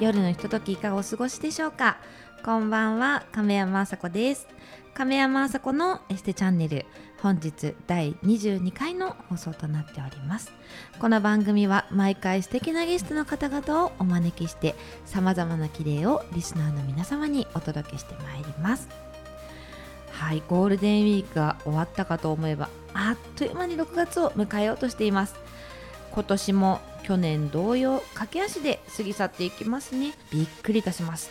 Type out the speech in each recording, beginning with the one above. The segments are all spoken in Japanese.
夜のひとときいかがお過ごしでしょうか？こんばんは亀山麻子です。亀山麻子のエステチャンネル本日第22回の放送となっております。この番組は毎回素敵なゲストの方々をお招きしてさまざまな綺麗をリスナーの皆様にお届けしてまいります。はいゴールデンウィークが終わったかと思えばあっという間に6月を迎えようとしています。今年も去年同様駆け足で過ぎ去っていきますね。びっくりいたします。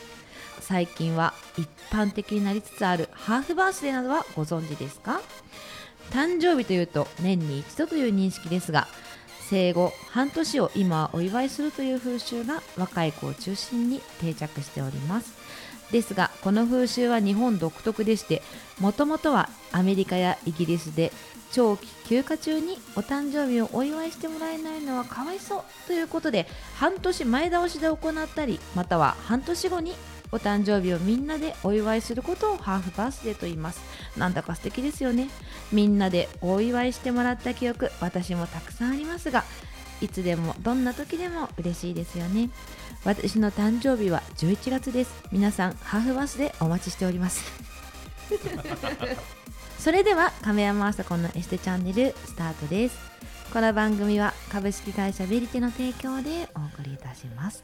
最近は一般的になりつつあるハーフバースデーなどはご存知ですか？誕生日というと年に一度という認識ですが生後半年を今はお祝いするという風習が若い子を中心に定着しております。ですがこの風習は日本独特でしてもともとはアメリカやイギリスで長期休暇中にお誕生日をお祝いしてもらえないのはかわいそうということで半年前倒しで行ったりまたは半年後にお誕生日をみんなでお祝いすることをハーフバースデーと言います。なんだか素敵ですよね。みんなでお祝いしてもらった記憶私もたくさんありますがいつでもどんな時でも嬉しいですよね。私の誕生日は11月です。皆さんハーフバースデーお待ちしております。それでは亀山麻子のエステチャンネルスタートです。この番組は株式会社ベリテの提供でお送りいたします。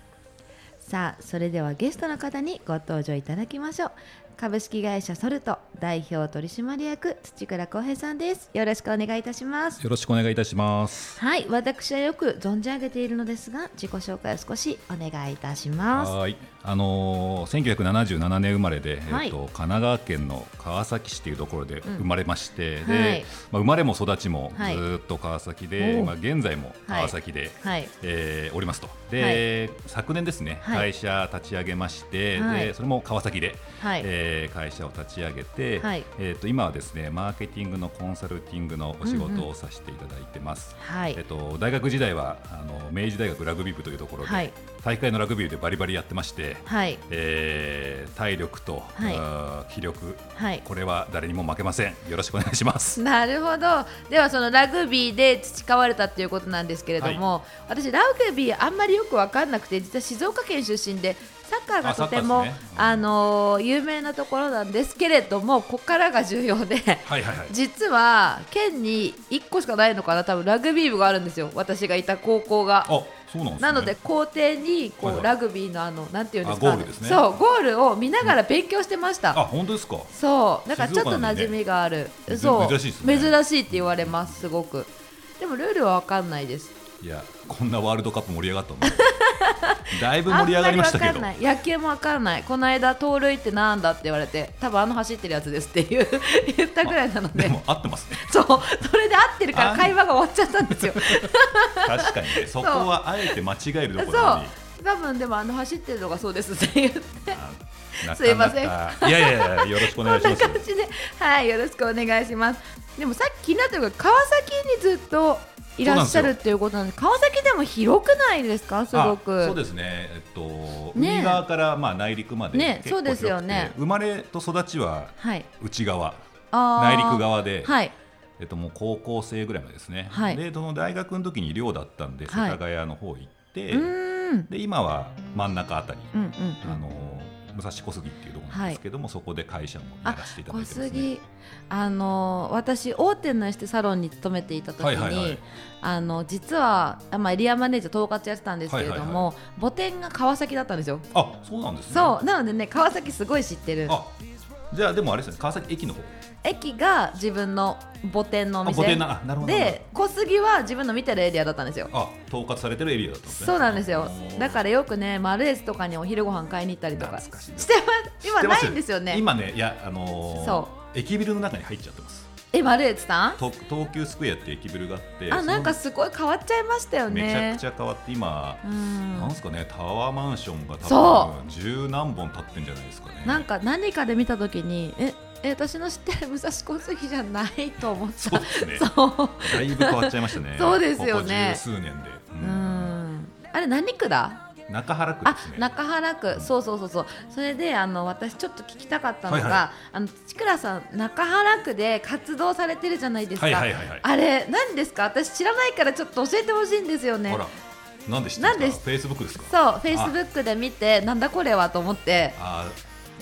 さあそれではゲストの方にご登場いただきましょう株式会社ソルト代表取締役土倉光平さんです。よろしくお願いいたします。よろしくお願いいたします。はい私はよく存じ上げているのですが自己紹介を少しお願いいたします。はい。あのー、1977年生まれで、はい、えっと、神奈川県の川崎市というところで生まれまして、うん、で、はい、まあ、生まれも育ちもずっと川崎で、はい、まあ、現在も川崎で、はい、えー、おりますと。で、昨年ですね、会社立ち上げまして、でそれも川崎で、はい。えー、会社を立ち上げて、えーと、今はですねマーケティングのコンサルティングのお仕事をさせていただいてます、うんうん、えーと、大学時代はあの明治大学ラグビー部というところで、大会のラグビーでバリバリやってまして、はい。えー、体力と、はい、気力、はい、これは誰にも負けません。よろしくお願いします。なるほど。ではそのラグビーで培われたということなんですけれども、はい、私ラグビーあんまりよく分かんなくて実は静岡県出身でサッカーがとてもあ、ねうん、あの有名なところなんですけれどもここからが重要で、はいはいはい、実は県に1個しかないのかな多分ラグビー部があるんですよ。私がいた高校が。なん、ね、なので校庭にこう、はいはい、ラグビーのあのなんていうんですか、ね、そうゴールを見ながら勉強してました。うん、あ本当ですか。そう。だからちょっと馴染みがある。ね、そう。珍しい、ね、珍しいって言われますすごく。でもルールはわかんないです。いやこんなワールドカップ盛り上がったの だいぶ盛り上がりましたけど。野球もわかんない。この間盗塁ってなんだって言われて多分あの走ってるやつですっていう 言ったぐらいなので、でも合ってますね。そう。それで合ってるから会話が終わっちゃったんですよ。確かにね。そこはあえて間違えるところに。多分でもあの走ってるのがそうですって言って。すいません。いやいやいやよろしくお願いします。はいよろしくお願いします。でもさっき気になったのが川崎にずっといらっしゃるっていうことなんで川崎でも広くないですか？すごく。そうですね。えっと、海側からまあ内陸までねそうですよね。生まれと育ちは内側、はい、内陸側で、はい。えっと、もう高校生ぐらいまでですね、はい、でその大学の時に寮だったんで世田谷の方行って、はい、で今は真ん中あたり、うんうんうん、あの武蔵小杉っていうところなんですけども、はい、そこで会社もやらせていただいてます、ね、あの私大手のエステサロンに勤めていた時に、はいはいはい、あの実は、まあ、エリアマネージャー統括やってたんですけれども、はいはいはい、母店が川崎だったんですよ。あそうなんですね。そう。なのでね川崎すごい知ってる。あじゃあでもあれですね。川崎駅の方駅が自分の母店のお店で小杉は自分の見てるエリアだったんですよ。あ統括されてるエリアだったんですね。そうなんですよ。だからよくねマルエスとかにお昼ご飯買いに行ったりとかしてます。今ないんですよね。今ねいやあのー、そう。駅ビルの中に入っちゃってます。えマルエツさん？東急スクエアって駅ビルがあってあなんかすごい変わっちゃいましたよね。めちゃくちゃ変わって今、うん、なんですかねタワーマンションが多分十何本建ってんじゃないですかね。なんか何かで見た時にええ私の知ってる武蔵小杉じゃないと思った。そうですね。そう。だいぶ変わっちゃいましたね。そうですよね。数年で、うん、うんあれ何区だ？中原区ですね。中原区、そうそうそうそう。それであの私ちょっと聞きたかったのが、はいはい、あのちくらさん中原区で活動されてるじゃないですか。はいはいはいはい、あれ何ですか？私知らないからちょっと教えてほしいんですよね。なんで知ってます？かフェイスブックですか？そうフェイスブックで見てなんだこれはと思って。あ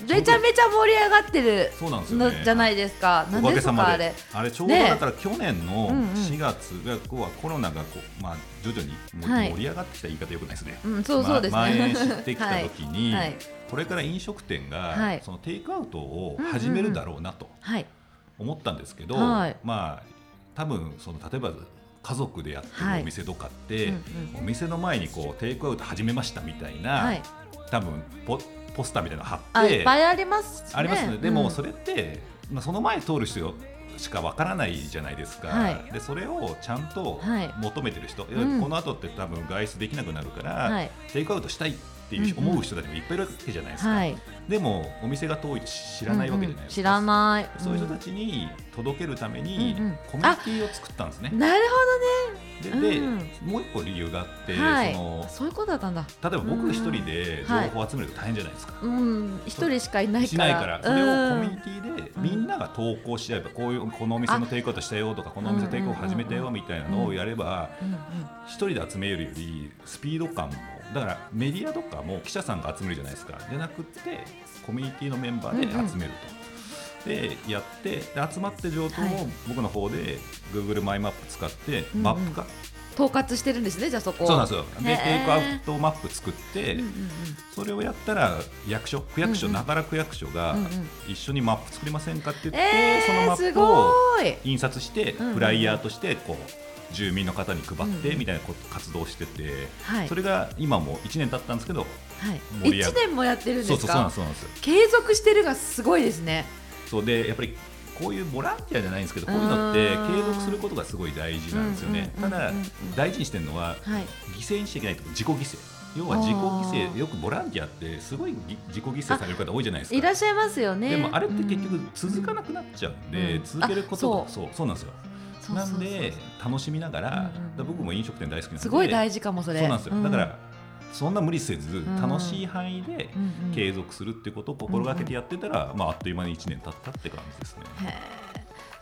めちゃめちゃ盛り上がってるそうなんですよ、ね、のじゃないですか。おかげさまあれ。であれちょうどだから去年の4月がこうはコロナがこうまあ徐々に盛り上がってきた言い方よくないですね。うんそうそうですね。ま蔓延してきた時に、はい。これから飲食店がそのテイクアウトを始めるだろうなと思ったんですけど、まあ多分その例えば家族でやってるお店とかって、お店の前にこうテイクアウト始めましたみたいな、多分ポポスターみたいなの貼っていっぱいあります、ね、ありますね。でもそれって、まあ、その前通る人しかわからないじゃないですか、はい、でそれをちゃんと求めてる人、はい、この後って多分外出できなくなるから、はい、テイクアウトしたい。っていう思う人たちもいっぱいいるわけじゃないですか、はい、でもお店が遠いと知らないわけじゃないですか、うんうん、知らない、そういう人たちに届けるためにコミュニティを作ったんですね、なるほどね。でで、うん、もう一個理由があって、はい、そのそういうことだったんだ。例えば僕一人で情報を集めると大変じゃないですか、うん。一人しかいないから。しないから。それをコミュニティでみんなが投稿し合えばこういうこのお店のテイクアウトしたよとかこのお店テイクアウト始めたよみたいなのをやれば一人で集めるよりスピード感もだからメディアとかも記者さんが集めるじゃないですか。じゃなくてコミュニティのメンバーで集めると。でやってで集まって情報を僕の方で Google マイマップ使ってマップ化、統括してるんですねじゃあそこ。そうなんですよ。でテイクアウトマップ作って、それをやったら役所区役所、長良区役所が一緒にマップ作りませんかって言って、そのマップを印刷してフライヤーとしてこう住民の方に配ってみたいな活動をしてて、それが今も1年経ったんですけど、はい、1年もやってるんですか？そうそうそうなんです。よ継続してるがすごいですね。そうでやっぱりこういうボランティアじゃないんですけどこういうのって継続することがすごい大事なんですよね。ただ大事にしてるのは、犠牲にしちゃいけないと自己犠牲。要は自己犠牲よくボランティアってすごい自己犠牲される方多いじゃないですか。いらっしゃいますよね。でもあれって結局続かなくなっちゃうんで、続けることそうそうなんですよなんで楽しみながら,、僕も飲食店大好きなんで。すごい大事かもそれ。そうなんですよ、だからそんな無理せず楽しい範囲で継続するっていうことを心がけてやってたら、まあ、あっという間に1年経ったって感じですね。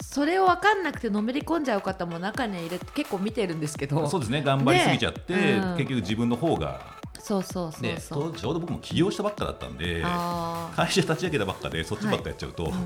それを分かんなくてのめり込んじゃう方も中に入れて結構見てるんですけど。そうですね。頑張りすぎちゃって、結局自分の方がそうそうそうちょうど僕も起業したばっかだったんで会社立ち上げたばっかでそっちばっかやっちゃうと、はい。うん、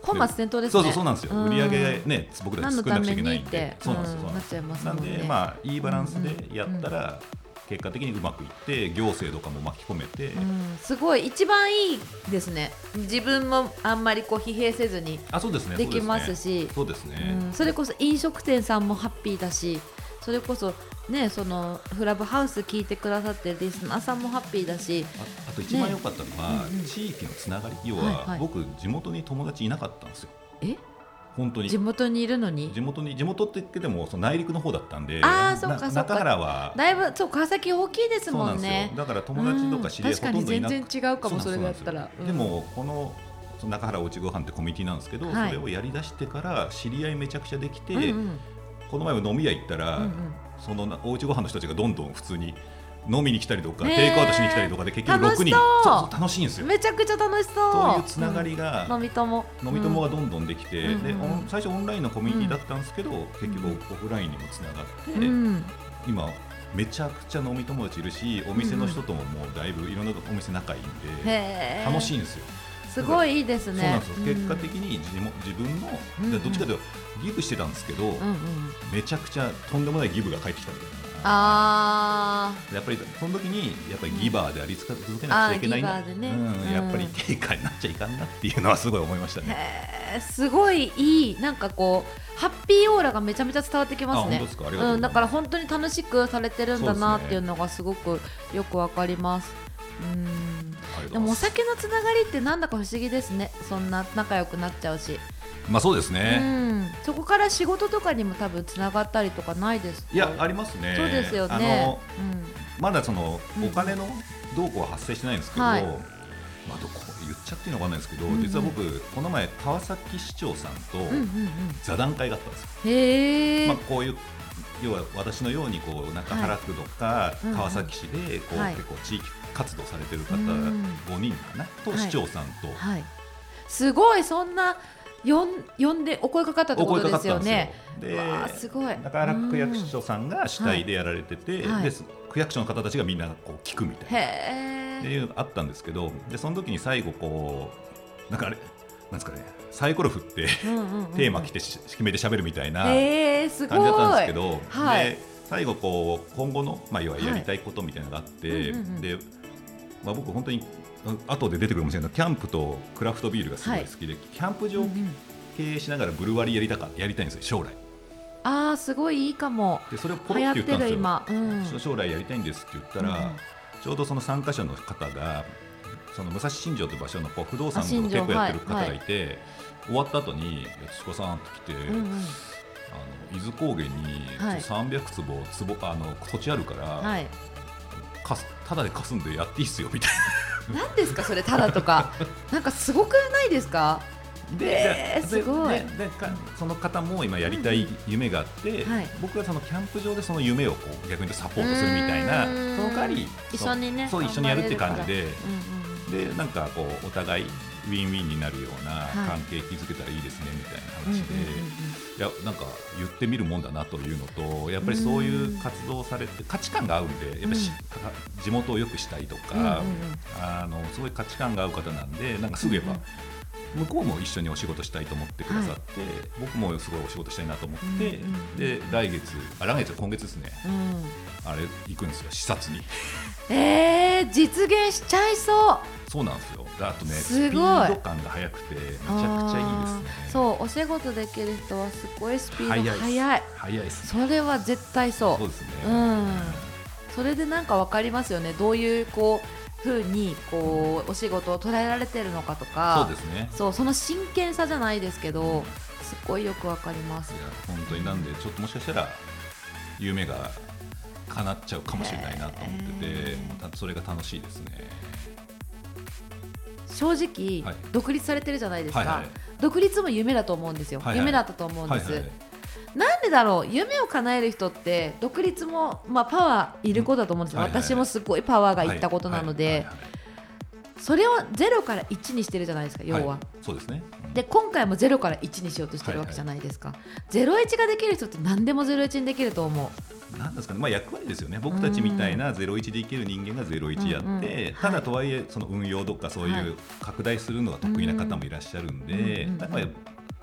本末転倒ですね。そうそうそうなんですよ、売り上げね僕たち作らなくちゃいけないんで。そうなんですよ、なっちゃいます、なんでまあいいバランスでやったら、結果的にうまくいって行政とかも巻き込めて、うん、すごい。一番いいですね。自分もあんまりこう疲弊せずにあそうですね。できますし。そうですね、うん、それこそ飲食店さんもハッピーだしそれこそねそのフラブハウス聞いてくださってるリスナーさんもハッピーだしああと一番良かったのは、ね、地域のつながり。要は、はいはい、僕地元に友達いなかったんですよ。え？本当に。地元にいるのに？地元に地元って言ってもその内陸の方だったんであそうか中原は。だいぶそう川崎大きいですもんね。だから友達とか知り合いほとんどいなく全然違うかもそれだったら。でもこの中原おうちごはんってコミュニティなんですけど、はい、それをやりだしてから知り合いめちゃくちゃできて、うんうん、この前も飲み屋行ったら、うんうん、そのおうちごはんの人たちがどんどん普通に飲みに来たりとか、テイクアウトしに来たりとかで結局6人。そう楽しいんですよ。めちゃくちゃ楽しそう。そういうつながりが、飲み友。飲み友がどんどんできて、で最初オンラインのコミュニティだったんですけど、結局オフラインにもつながって、今めちゃくちゃ飲み友達いるしお店の人とももうだいぶいろんなお店仲いいんで、楽しいんですよ。すごいいいですね。結果的に自自分の、どっちかというとギブしてたんですけど、めちゃくちゃとんでもないギブが返ってきたみたいな。あやっぱりその時にやっぱりギバーであり続けなくちゃいけないな、ね。うん、やっぱり定価になっちゃいかんなっていうのはすごい思いましたね。すごいいいなんかこうハッピーオーラがめちゃめちゃ伝わってきますね。うん、だから本当に楽しくされてるんだなっていうのがすごくよくわかります。うん。でもお酒のつながりってなんだか不思議ですね。そんな仲良くなっちゃうしまあそうですね、うん、そこから仕事とかにも多分つながったりとかないですいやありますね。そうですよね、うん、まだそのお金の動向は発生してないんですけど、はい、まあ、どこ言っちゃっていいのかわかんないですけど、うんうん、実は僕この前川崎市長さんと座談会があったんですよ、うんうんうん、へまあ、こういう要は私のようにこう中原区とか川崎市でこう、結構地域活動されてる方5人かなと市長さんと、はい、すごいそんな呼ん呼んでお声かかったってことですよね。すごい。中原区役所さんが主体でやられてて、はいはい。で区役所の方たちがみんなこう聞くみたいな。っていうのがあったんですけどでその時に最後こうなんかあれなんですかねサイコロ振ってうんうんうんテーマ来てし決めて喋るみたいな。感じだったんですけど、はい。で最後こう今後の、まあ、要はやりたいことみたいなのがあって、はいうんうんうん。でまあ、僕本当にあ後で出てくるかもしれないけどキャンプとクラフトビールがすごい好きで、キャンプ場経営しながらブルワリーやりたかやりたいんですよ将来ああすごいいいかも。でそれをポロ流って言ったんですよ。うん。将来やりたいんですって言ったら、うんうんちょうどその参加者の方がその武蔵新城という場所の不動産あ新庄の結構やってる方はいがいて、終わった後に「土子さん」って来て、うんうん。あの伊豆高原にはい300坪坪あの土地あるから、はい。かすただで貸すんでやっていいっすよみたい何ですかそれただとか。なんかすごくないですか？な。えーですごいででかその方も今やりたい夢があって、はい僕はそのキャンプ場でその夢をこう逆にサポートするみたいなその代わり一緒にねそう一緒にやるって感じで。うんうんでなんかこうお互いウィンウィンになるようなはい。関係築けたらいいですねみたいな話で、いやなんか言ってみるもんだなというのとやっぱりそういう活動をされて価値観が合うんでやっぱ地元を良くしたいとか、あのすごい価値観が合う方なんでなんかすぐやっぱ、向こうも一緒にお仕事したいと思ってくださって、僕もすごいお仕事したいなと思って、うんうんうん。で来月あ来月今月ですね。うん。うんあれ行くんですよ。視察に。えー、実現しちゃいそう。そうなんですよ。であとねすごい。スピード感が速くてめちゃくちゃいいですね。そうお仕事できる人はすごいスピード速い速い。速いですそれは絶対そう。そうですね。うん。それでなんかわかりますよね。どういうこう風にこうお仕事を捉えられてるのかとかそうですね。そうその真剣さじゃないですけどすっごいよくわかります。いや本当に。なんでちょっともしかしたら夢が叶っちゃうかもしれないなと思っててへー。それが楽しいですね。正直、はい。独立されてるじゃないですか、はいはい。独立も夢だと思うんですよ、はいはい。夢だったと思うんです、はいはいなんでだろう？夢を叶える人って独立も、まあ、パワーいることだと思うんですよ、はいはいはい。私もすごいパワーがいったことなので、はい。はいはいそれを0から1にしてるじゃないですか要は、はいそうですね。うん。で今回も0から1にしようとしてるわけじゃないですか、01ができる人って何でも01にできると思う。なんですかね、まあ、役割ですよね、僕たちみたいな01で生きる人間が01やって、うんうんたはい。だとはいえ、その運用とかそうはいいう拡大するのが得意な方もいらっしゃるんで、うんだから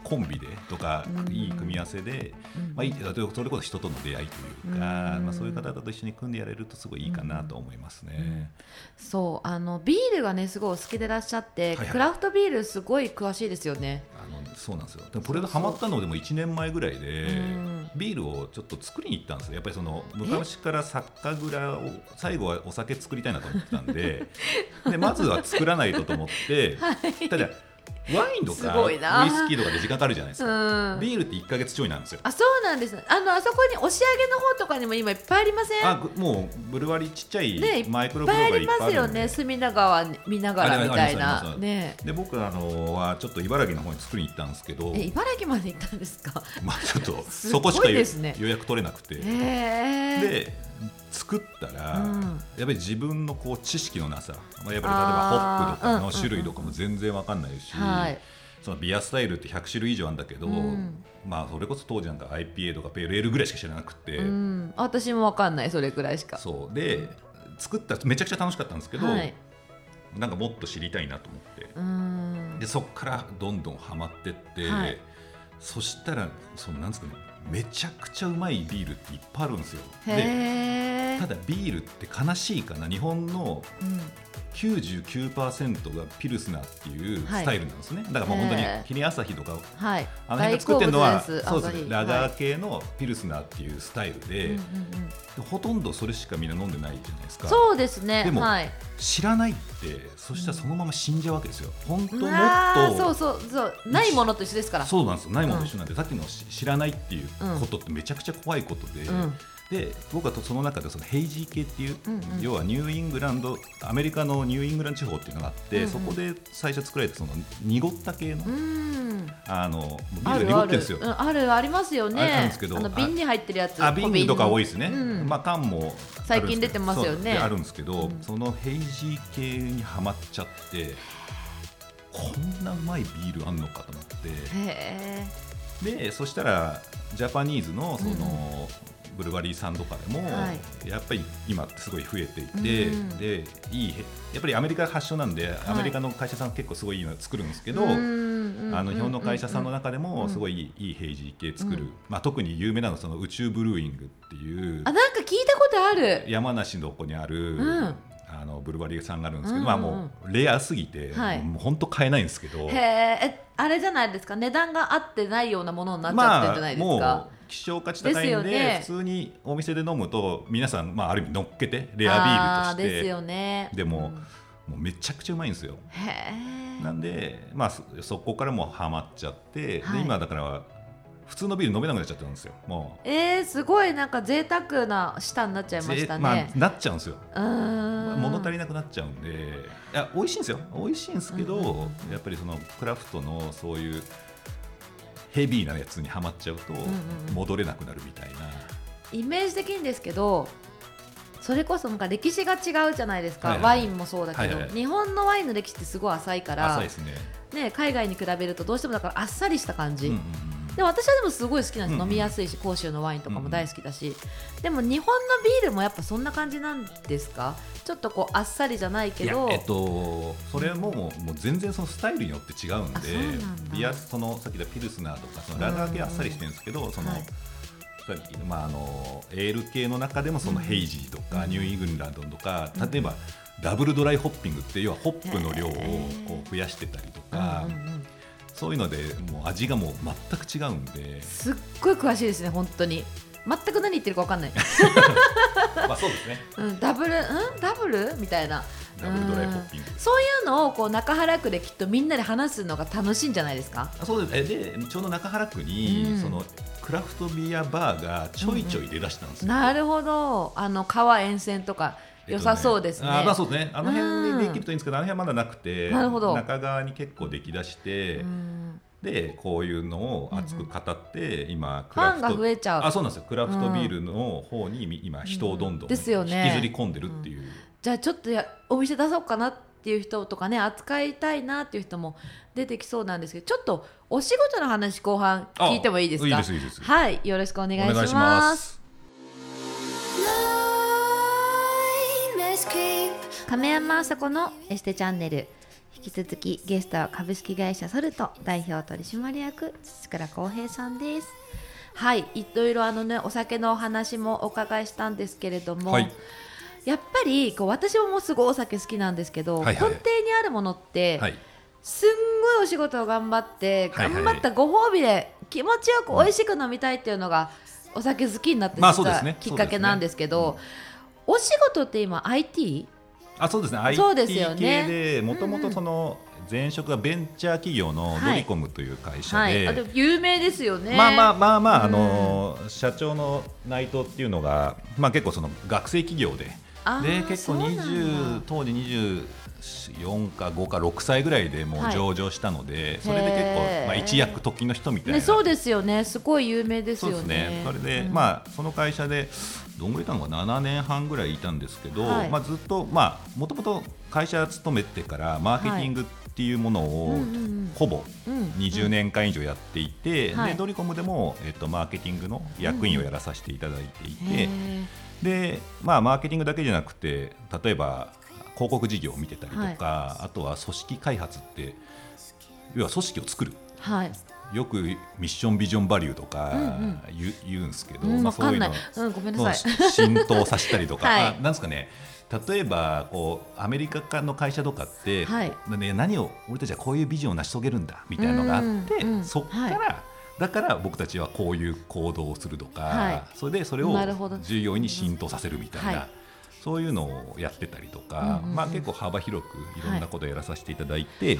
コンビでとかうん、いい組み合わせで、うん。まあ、いいそれこそ人との出会いというか、うん。まあ、そういう方々と一緒に組んでやれると、すごいいいかなと思いますね。そうあのビールがねすごいお好きでいらっしゃって、はいはい。クラフトビールすごい詳しいですよね。あのそうなんですよ。でもこれがハマったのでも1年前ぐらいでうん。ビールをちょっと作りに行ったんですよ。やっぱりその昔から酒蔵を最後はお酒作りたいなと思ってたんで でまずは作らないとと思って、ただワインとすかウイスキーとかで時間かかるじゃないですうか、ん。ビールって1か月ちょいなんですよ。あそうなんです。あのあそこに押し上げの方とかにも今いっぱいありません？あぐもうブルワリーちっちゃいマイクロブルワリーいっりますよぱいあるんで。ね隅田川見ながらみたいな。ますね。で僕あのはちょっと茨城の方に作りに行ったんですけど。え茨城まで行ったんですか？まあちょっと そこしか予ですね。予約取れなくて、で作ったら、うん。やっぱり自分のこう知識のなさ、まあ、やっぱり例えばホップとかの種類とかも全然わかんないし、はい。そのビアスタイルって100種類以上あるんだけど、うん。まあそれこそ当時なんか IPA とかペールエールぐらいしか知らなくて、うん。私もわかんないそれくらいしか。そう。で作ったらめちゃくちゃ楽しかったんですけど、はい。なんかもっと知りたいなと思って。うん。でそこからどんどんハマってって、はい。そしたらそのなんですかねめちゃくちゃうまいビールっていっぱいあるんですよ。でただビールって悲しいかな。日本のうん99%がピルスナーっていうはい。スタイルなんですね、だからまあ本当にキリン朝日とかはい。あの辺が作ってるのはそうですねラガはいー系のピルスナーっていうスタイルで,、うんうんうんほとんどそれしかみんな飲んでないじゃないですか。そうですね。でもはい。知らないってそしたらそのまま死んじゃうわけですよ。本当もっとそうそうそう。ないものと一緒ですから。そうなんです。よないものと一緒なんで、さっきのし知らないっていううんことってめちゃくちゃ怖いことで、うんで僕はとその中でそのヘイジー系っていう、うんうん。要はニューイングランドアメリカのニューイングランド地方っていうのがあって、うんうん。そこで最初作られたその濁った系の、うん。あのビーあルが濁ってるんですよ。うんあるありますよね。あんですけどあの瓶に入ってるやつあ瓶とか多いですね、うん。まあ、缶も最近出てますよね。あるんですけど、うん。そのヘイジー系にはまっちゃってこんなうまいビールあんのかと思って。でそしたらジャパニーズのその、ブルワリーさんとかでも、はい、やっぱり今すごい増えていて、うん、でいいやっぱりアメリカ発祥なんで、はい、アメリカの会社さん結構すごいいいの作るんですけど、あの日本の会社さんの中でもすごいいい平時系作る、うん、まあ、特に有名なのはその宇宙ブルーイングっていうあなんか聞いたことある。山梨のこにある、うん。あのブルバリーさんがあるんですけど、うんうん、まあもうレアすぎて、はい、もう本当買えないんですけど。へえあれじゃないですか。値段が合ってないようなものになっちゃってるんじゃないですか、まあ、希少価値高いんで、ね、普通にお店で飲むと皆さん、まあ、ある意味乗っけてレアビールとして。ですよ、ね、でも、うん、もうめちゃくちゃうまいんですよ。なんで、まあ、そこからもハマっちゃって、はい、で今だから普通のビール飲めなくなっちゃったんですよ。もう。えー、すごいなんか贅沢な舌になっちゃいましたね、まあ、なっちゃうんですよ。物足りなくなっちゃうんで。いや美味しいんですよ。美味しいんですけど、うんうん、やっぱりそのクラフトのそういうヘビーなやつにはまっちゃうと戻れなくなるみたいな、イメージ的にですけどそれこそなんか歴史が違うじゃないですか、はいはい、ワインもそうだけど、はいはい、日本のワインの歴史ってすごい浅いから浅いですね。ね海外に比べるとどうしてもだからあっさりした感じ、うんうんうん、で私はでもすごい好きなんです、うんうん、飲みやすいし甲州のワインとかも大好きだし、うんうん、でも日本のビールもやっぱそんな感じなんですか？ちょっとこうあっさりじゃないけど。えっとそれももう全然そのスタイルによって違うんでビアそのさっき言ったピルスナーとかそのラガー系あっさりしてるんですけど、その、はい。まあ、あのエール系の中でもそのヘイジーとか、ニューイングランドとか例えばダブルドライホッピングって要はホップの量をこう増やしてたりとか。そういうのでもう味がもう全く違うんで。すっごい詳しいですね本当に。全く何言ってるか分かんない。まあそうですね、うん、ダブルうん？ダブル？みたいな。ダブルドライホッピング、そういうのをこう中原区できっとみんなで話すのが楽しいんじゃないですか？そうです。でちょうど中原区に、うん、そのクラフトビアバーがちょいちょい出だしたんですよ、うんうん、なるほど。あの川沿線とか良さそうですね。あまあそうですね。あの辺でできるといいんですけど、あの辺はまだなくて、なるほど。中側に結構できだして、でこういうのを熱く語って、今クラフトファンが増えちゃう。あそうなんですよ。クラフトビールの方に今人をどんどん引きずり込んでるっていう。じゃあちょっとやお店出そうかなっていう人とかね扱いたいなっていう人も出てきそうなんですけどちょっとお仕事の話後半聞いてもいいですか？はい。よろしくお願いします亀山麻子のエステチャンネル引き続きゲストは株式会社ソルト代表取締役土倉康平さんです。はいいろいろあのねお酒のお話もお伺いしたんですけれども、はい、やっぱりこう私ももうすごいお酒好きなんですけど、はいはい、根底にあるものって、はい、すんごいお仕事を頑張って頑張ったご褒美で気持ちよく美味しく飲みたいっていうのが、お酒好きになって実はきっかけなんですけど、お仕事って今 IT あそうですね。IT 系でもともとその、前職がベンチャー企業のドリコムという会社で、はい。はい、有名ですよね。まあまあまあまあ、うん、あの社長の内藤っていうのが、まあ、結構その学生企業でで結構20当時24か5か6歳ぐらいでもう上場したので、はい、それで結構、まあ、一躍時の人みたいな、ね、そうですよね。すごい有名ですよね。そね。それで、うん、まあその会社でどんぐらいいたのか7年半ぐらいいたんですけど、はい、まあ、ずっとまあもともと会社勤めてからマーケティングっていうものをほぼ20年間以上やっていて、でドリコムでも、えっと、マーケティングの役員をやらさせていただいていて、でまあ、マーケティングだけじゃなくて例えば広告事業を見てたりとか、はい、あとは組織開発って要は組織を作る、はい、よくミッションビジョンバリューとか言,、言うんですけど、うん、まあ、そういうの、うん、ごめんなさい。浸透させたりとか、はい、なんですかね例えばこうアメリカの会社とかって、はい、ね、何を俺たちはこういうビジョンを成し遂げるんだみたいなのがあって、うんうん、そこから、はい、だから僕たちはこういう行動をするとか、はい、それでそれを従業員に浸透させるみたいな。そういうのをやってたりとか、うんうん、まあ、結構幅広くいろんなことをやらさせていただいて、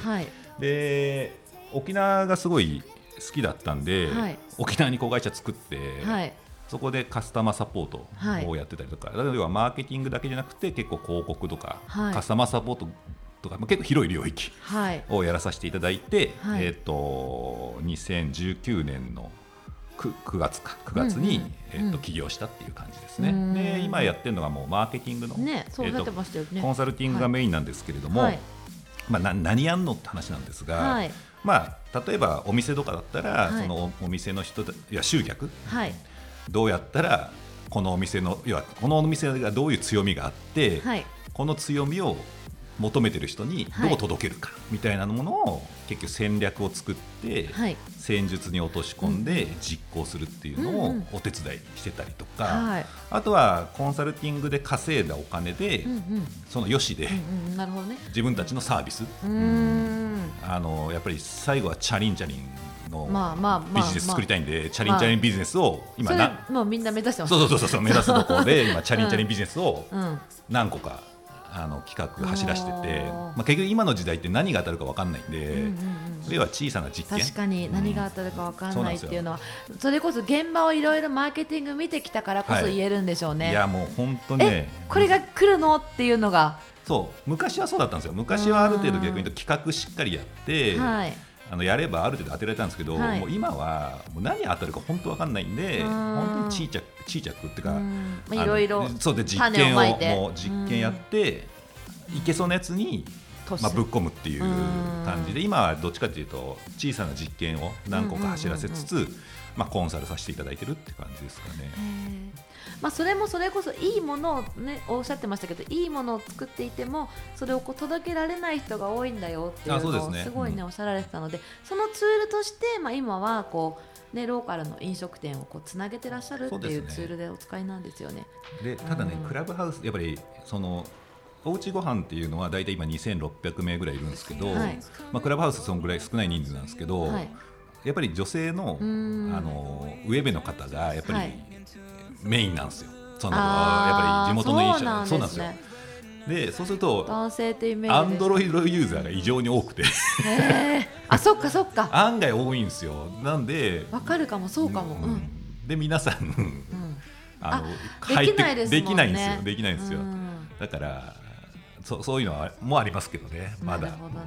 で沖縄がすごい好きだったんで、はい、沖縄に子会社作って、はい、そこでカスタマーサポートをやってたりとか、はい、例えばマーケティングだけじゃなくて結構広告とか、カスタマーサポートとか、まあ、結構広い領域をやらさせていただいて、えーと、2019年の 9, 9月か9月に、うんうん、えーと、起業したっていう感じですね。で今やってるのはもうマーケティングの、ねえーと、コンサルティングがメインなんですけれども、まあ、な何やんのって話なんですが、はい、まあ、例えばお店とかだったら、はい、そのお店の人いや集客、はい、どうやったらこのお店の要はこのお店がどういう強みがあって、はい、この強みを求めてる人にどう届けるかみたいなものを結局戦略を作って戦術に落とし込んで実行するっていうのをお手伝いしてたりとかあとはコンサルティングで稼いだお金でそのよしで自分たちのサービス。あのやっぱり最後はチャリンチャリンのビジネス作りたいんで、チャリンチャリンビジネスを今な、もうみんな目指してます。そうそうそうそう目指すところで 今チャリンチャリンビジネスを何個かあの企画走らせてて、まあ、結局今の時代って何が当たるか分かんないんで、うんうんうん、それは小さな実験。確かに何が当たるか分かんないっていうのは、うん、それこそ現場をいろいろマーケティング見てきたからこそ言えるんでしょうね、はい、いやもう本当ねこれが来るの？っていうのが。そう。昔はそうだったんですよ。昔はある程度逆に言うと企画しっかりやって、はいあのやればある程度当てられたんですけど、はい、もう今はもう何当たるか本当わかんないんで本当にちいちゃくちいちゃくっていうかいろいろそうで実験をもう実験やっていけそうなやつにまあ、ぶっ込むっていう感じで今はどっちかというと小さな実験を何個か走らせつつ、まあ、コンサルさせていただいてるって感じですかね。まあ、それもそれこそいいものを、ね、おっしゃってましたけどいいものを作っていてもそれをこう届けられない人が多いんだよっていうのをすごいね、おっしゃられてたのでそのツールとして、まあ、今はこうね、ローカルの飲食店をこうつなげてらっしゃるっていうツールでお使いなんですよね。で、ただね、クラブハウスやっぱりそのおうちご飯っていうのは大体今2600名ぐらいいるんですけど、はい、まあ、クラブハウスそのぐらい少ない人数なんですけど、はい、やっぱり女性のあのウェブの方がやっぱりメインなんですよ、そのやっぱり地元の飲食そうなんですよ。でそうすると男性ってイメージアンドロイドユーザーが異常に多くて。あそっかそっか。案外多いんですよ。なんでわかるかもそうかも、うん、で皆さん、うん、あのできないです、ね、できないんですよ。できないんですよ、だからそそういうのはもありますけどね。まだ。なるほどね、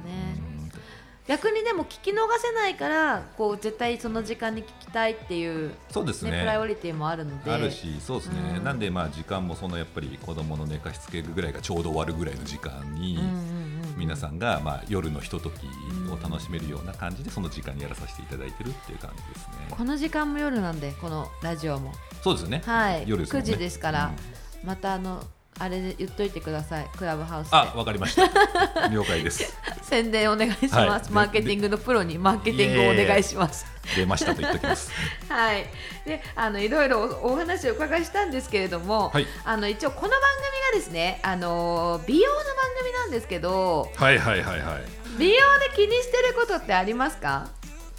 逆にでも聞き逃せないからこう絶対その時間に聞きたいっていうそうですね。プライオリティもあるので。あるしそうですね、うん、なんでまあ時間もそのやっぱり子供の寝かしつけぐらいがちょうど終わるぐらいの時間に、皆さんがまあ夜のひとときを楽しめるような感じでその時間にやらさせていただいてるっていう感じですね。この時間も夜なんでこのラジオも。そうですね。はい。夜です、ね、9時ですから、うん、またあのあれで言っといてください。クラブハウスあわかりました。了解です。宣伝お願いします、はい、マーケティングのプロにマーケティングをお願いします。出ましたと言っておきます。はい。であのいろいろお話をお伺いしたんですけれども、はい、あの一応この番組がですねあの美容の番組なんですけどはいはいはいはい。美容で気にしてることってありますか？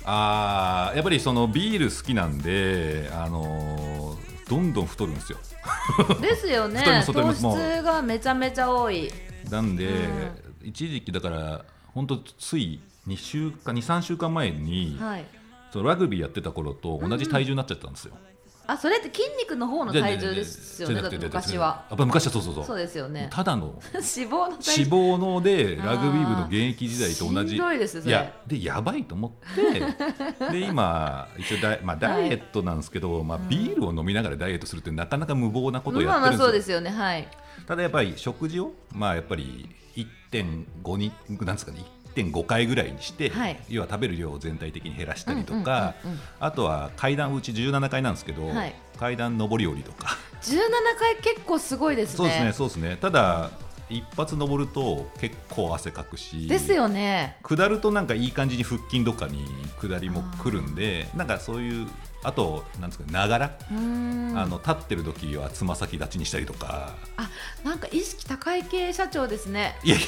あやっぱりそのビール好きなんであのどんどん太るんですよ ですよね。糖質がめちゃめちゃ多い。なんで、うん、一時期だから本当つい2週間23週間前に、はい、そのラグビーやってた頃と同じ体重になっちゃったんですよ、うんあそれって筋肉の方の体重ですよね昔は。やっぱ昔はそうそうそう。そうですよね。ただの脂肪の脂肪のでラグビー部の現役時代と同じ。いやでやばいと思って。で今一応ダイ,、まあ、ダイエットなんですけど、はい、まあ、ビールを飲みながらダイエットするってなかなか無謀なことをやってるんですよ、まあ、そうですよね。はい。ただやっぱり食事をまあやっぱり1.5になんですかね1.5回ぐらいにして、はい、要は食べる量を全体的に減らしたりとか、あとは階段うち17階なんですけど、はい、階段上り下りとか。17階結構すごいですね。そうですねそうですね。ただ一発登ると結構汗かくしですよね。下るとなんかいい感じに腹筋とかに下りもくるんでなんかそういうあとなんですかながらあの立ってる時はつま先立ちにしたりとか。あなんか意識高い系社長ですね。いやい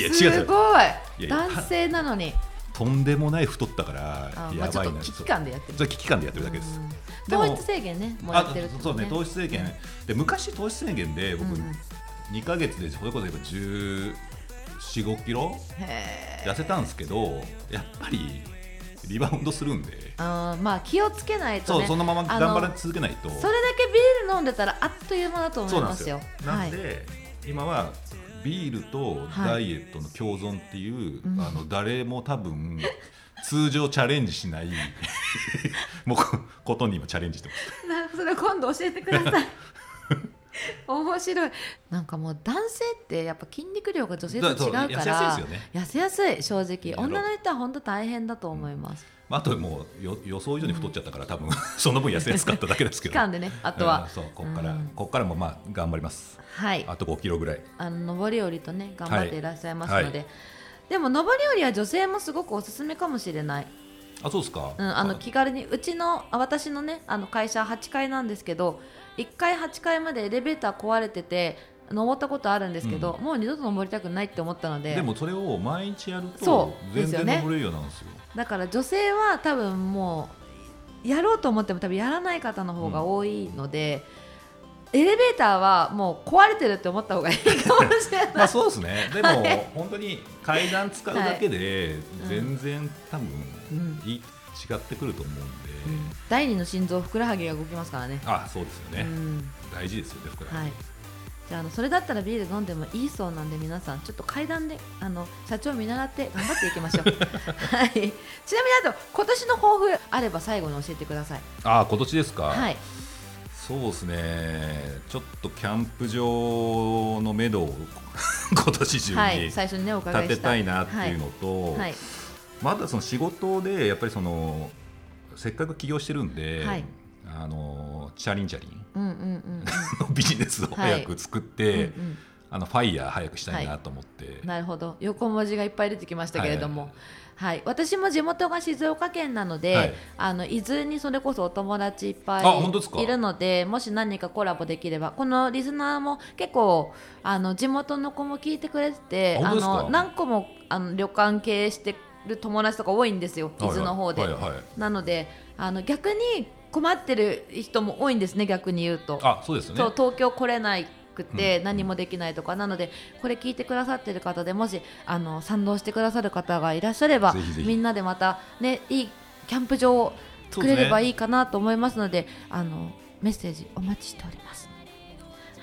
や違うすごい。男性なのに。とんでもない太ったからやばいな、危機感でやってる。危機感でやってるだけです。糖質制限ねもらってる、ね、そうね糖質制限、で昔糖質制限で僕、2か月でそれこそ1 4 5キロ痩せたんですけどやっぱりリバウンドするんで。あまあ気をつけないと、ね、そうそのまま頑張り続けないと。それだけビール飲んでたらあっという間だと思いますよ。なんで、はい、今はビールとダイエットの共存っていう、はい、あの誰も多分通常チャレンジしない もうことに今チャレンジしてます。なそれ今度教えてください。面白い。なんかもう男性ってやっぱ筋肉量が女性と違うから痩せやすいね。痩せやすい正直。女の人は本当大変だと思います、まあ、あともうよ予想以上に太っちゃったから、多分 その分痩せやすかっただけですけど。期間でねあとは、うん。そうここから、うん。ここからもまあ頑張ります。はい。あと5キロぐらい。あの上り下りとね頑張っていらっしゃいますので、はい。でも上り下りは女性もすごくおすすめかもしれない、あそうですか、うん、あの気軽にうちのあ私のねあの会社8階なんですけど1階8階までエレベーター壊れてて登ったことあるんですけど、もう二度と登りたくないって思ったのででもそれを毎日やるそと全然登れるようなんですよ。だから女性は多分もうやろうと思っても多分やらない方の方が多いので、エレベーターはもう壊れてるって思った方がいいかもしれない。まあそうですね。でも、はい。本当に階段使うだけでうん。全然多分違ってくると思うんで、第二の心臓ふくらはぎが動きますからね。あそうですよね、うん大事ですよねふくらはぎはい。じゃああのそれだったらビール飲んでもいいそうなんで皆さんちょっと階段であの社長見習って頑張っていきましょう。はい。ちなみにあと今年の抱負あれば最後に教えてください。あ今年ですか、はい。そうですねちょっとキャンプ場の目処を 今年中はい。に最初にねお伺いした。立てたいなっていうのと、はい。はい。まだその仕事でやっぱりそのせっかく起業してるんで、はい。あのチャリンチャリン のビジネスを早く作って、うん。うんうん。あのファイヤー早くしたいなと思って、なるほど。横文字がいっぱい出てきましたけれども、はい。私も地元が静岡県なので、はい。あの伊豆にそれこそお友達いっぱいいるのでもし何かコラボできればこのリスナーも結構あの地元の子も聞いてくれててあの何個もあの旅館経営してる友達とか多いんですよ伊豆の方で、はいはい。はいなのであの逆に困ってる人も多いんですね逆に言うと。あそうですよね。そう東京来れないくて何もできないとか、なのでこれ聞いてくださってる方でもしあの賛同してくださる方がいらっしゃればみんなでまたねいいキャンプ場を作れればいいかなと思いますのであのメッセージお待ちしております。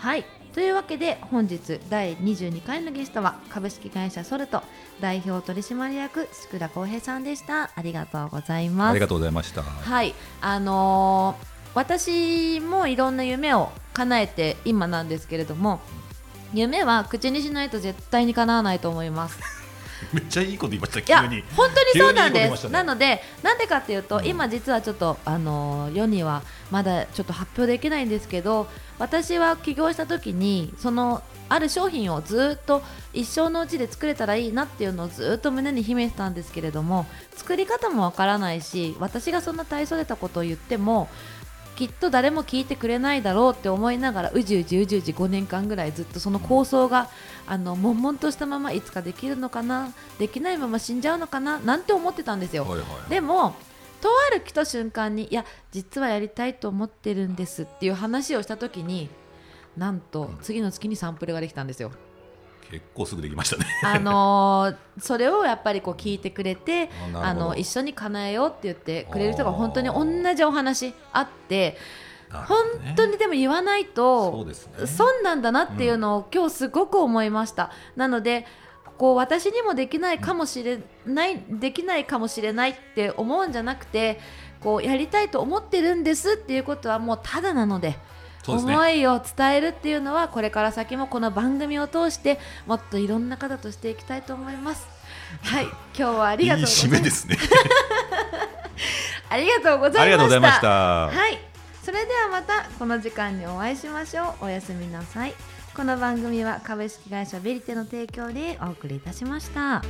はい。というわけで本日第22回のゲストは株式会社ソルト代表取締役宿田浩平さんでした。ありがとうございます。ありがとうございました。はい、あのー私もいろんな夢を叶えて今なんですけれども夢は口にしないと絶対に叶わないと思います。めっちゃいいこと言いました急に。本当にそうなんです。ね。なのでなんでかっていうと、うん。今実はちょっとあのー世にはまだちょっと発表できないんですけど私は起業した時にそのある商品をずっと一生のうちで作れたらいいなっていうのをずっと胸に秘めてたんですけれども作り方もわからないし私がそんな大それたことを言ってもきっと誰も聞いてくれないだろうって思いながらうじうじうじうじ5年間ぐらいずっとその構想があの悶々としたままいつかできるのかなできないまま死んじゃうのかななんて思ってたんですよ。はいはいでもとある来た瞬間にいや実はやりたいと思ってるんですっていう話をした時になんと次の月にサンプルができたんですよ。結構すぐできましたね。あのーそれをやっぱりこう聞いてくれてあの一緒に叶えようって言ってくれる人が本当に同じお話あって本当にでも言わないと損なんだなっていうのを今日すごく思いました。なのでこう私にもできないかもしれない、できないかもしれないって思うんじゃなくてこうやりたいと思ってるんですっていうことはもうただなので思いを伝えるっていうのはこれから先もこの番組を通してもっといろんな方としていきたいと思います。はい、今日はありがとうございま。いい締めですすね ありがとうございました。ありがとうございましたはい、それではまたこの時間にお会いしましょう。おやすみなさい。この番組は株式会社ベリテの提供でお送りいたしました。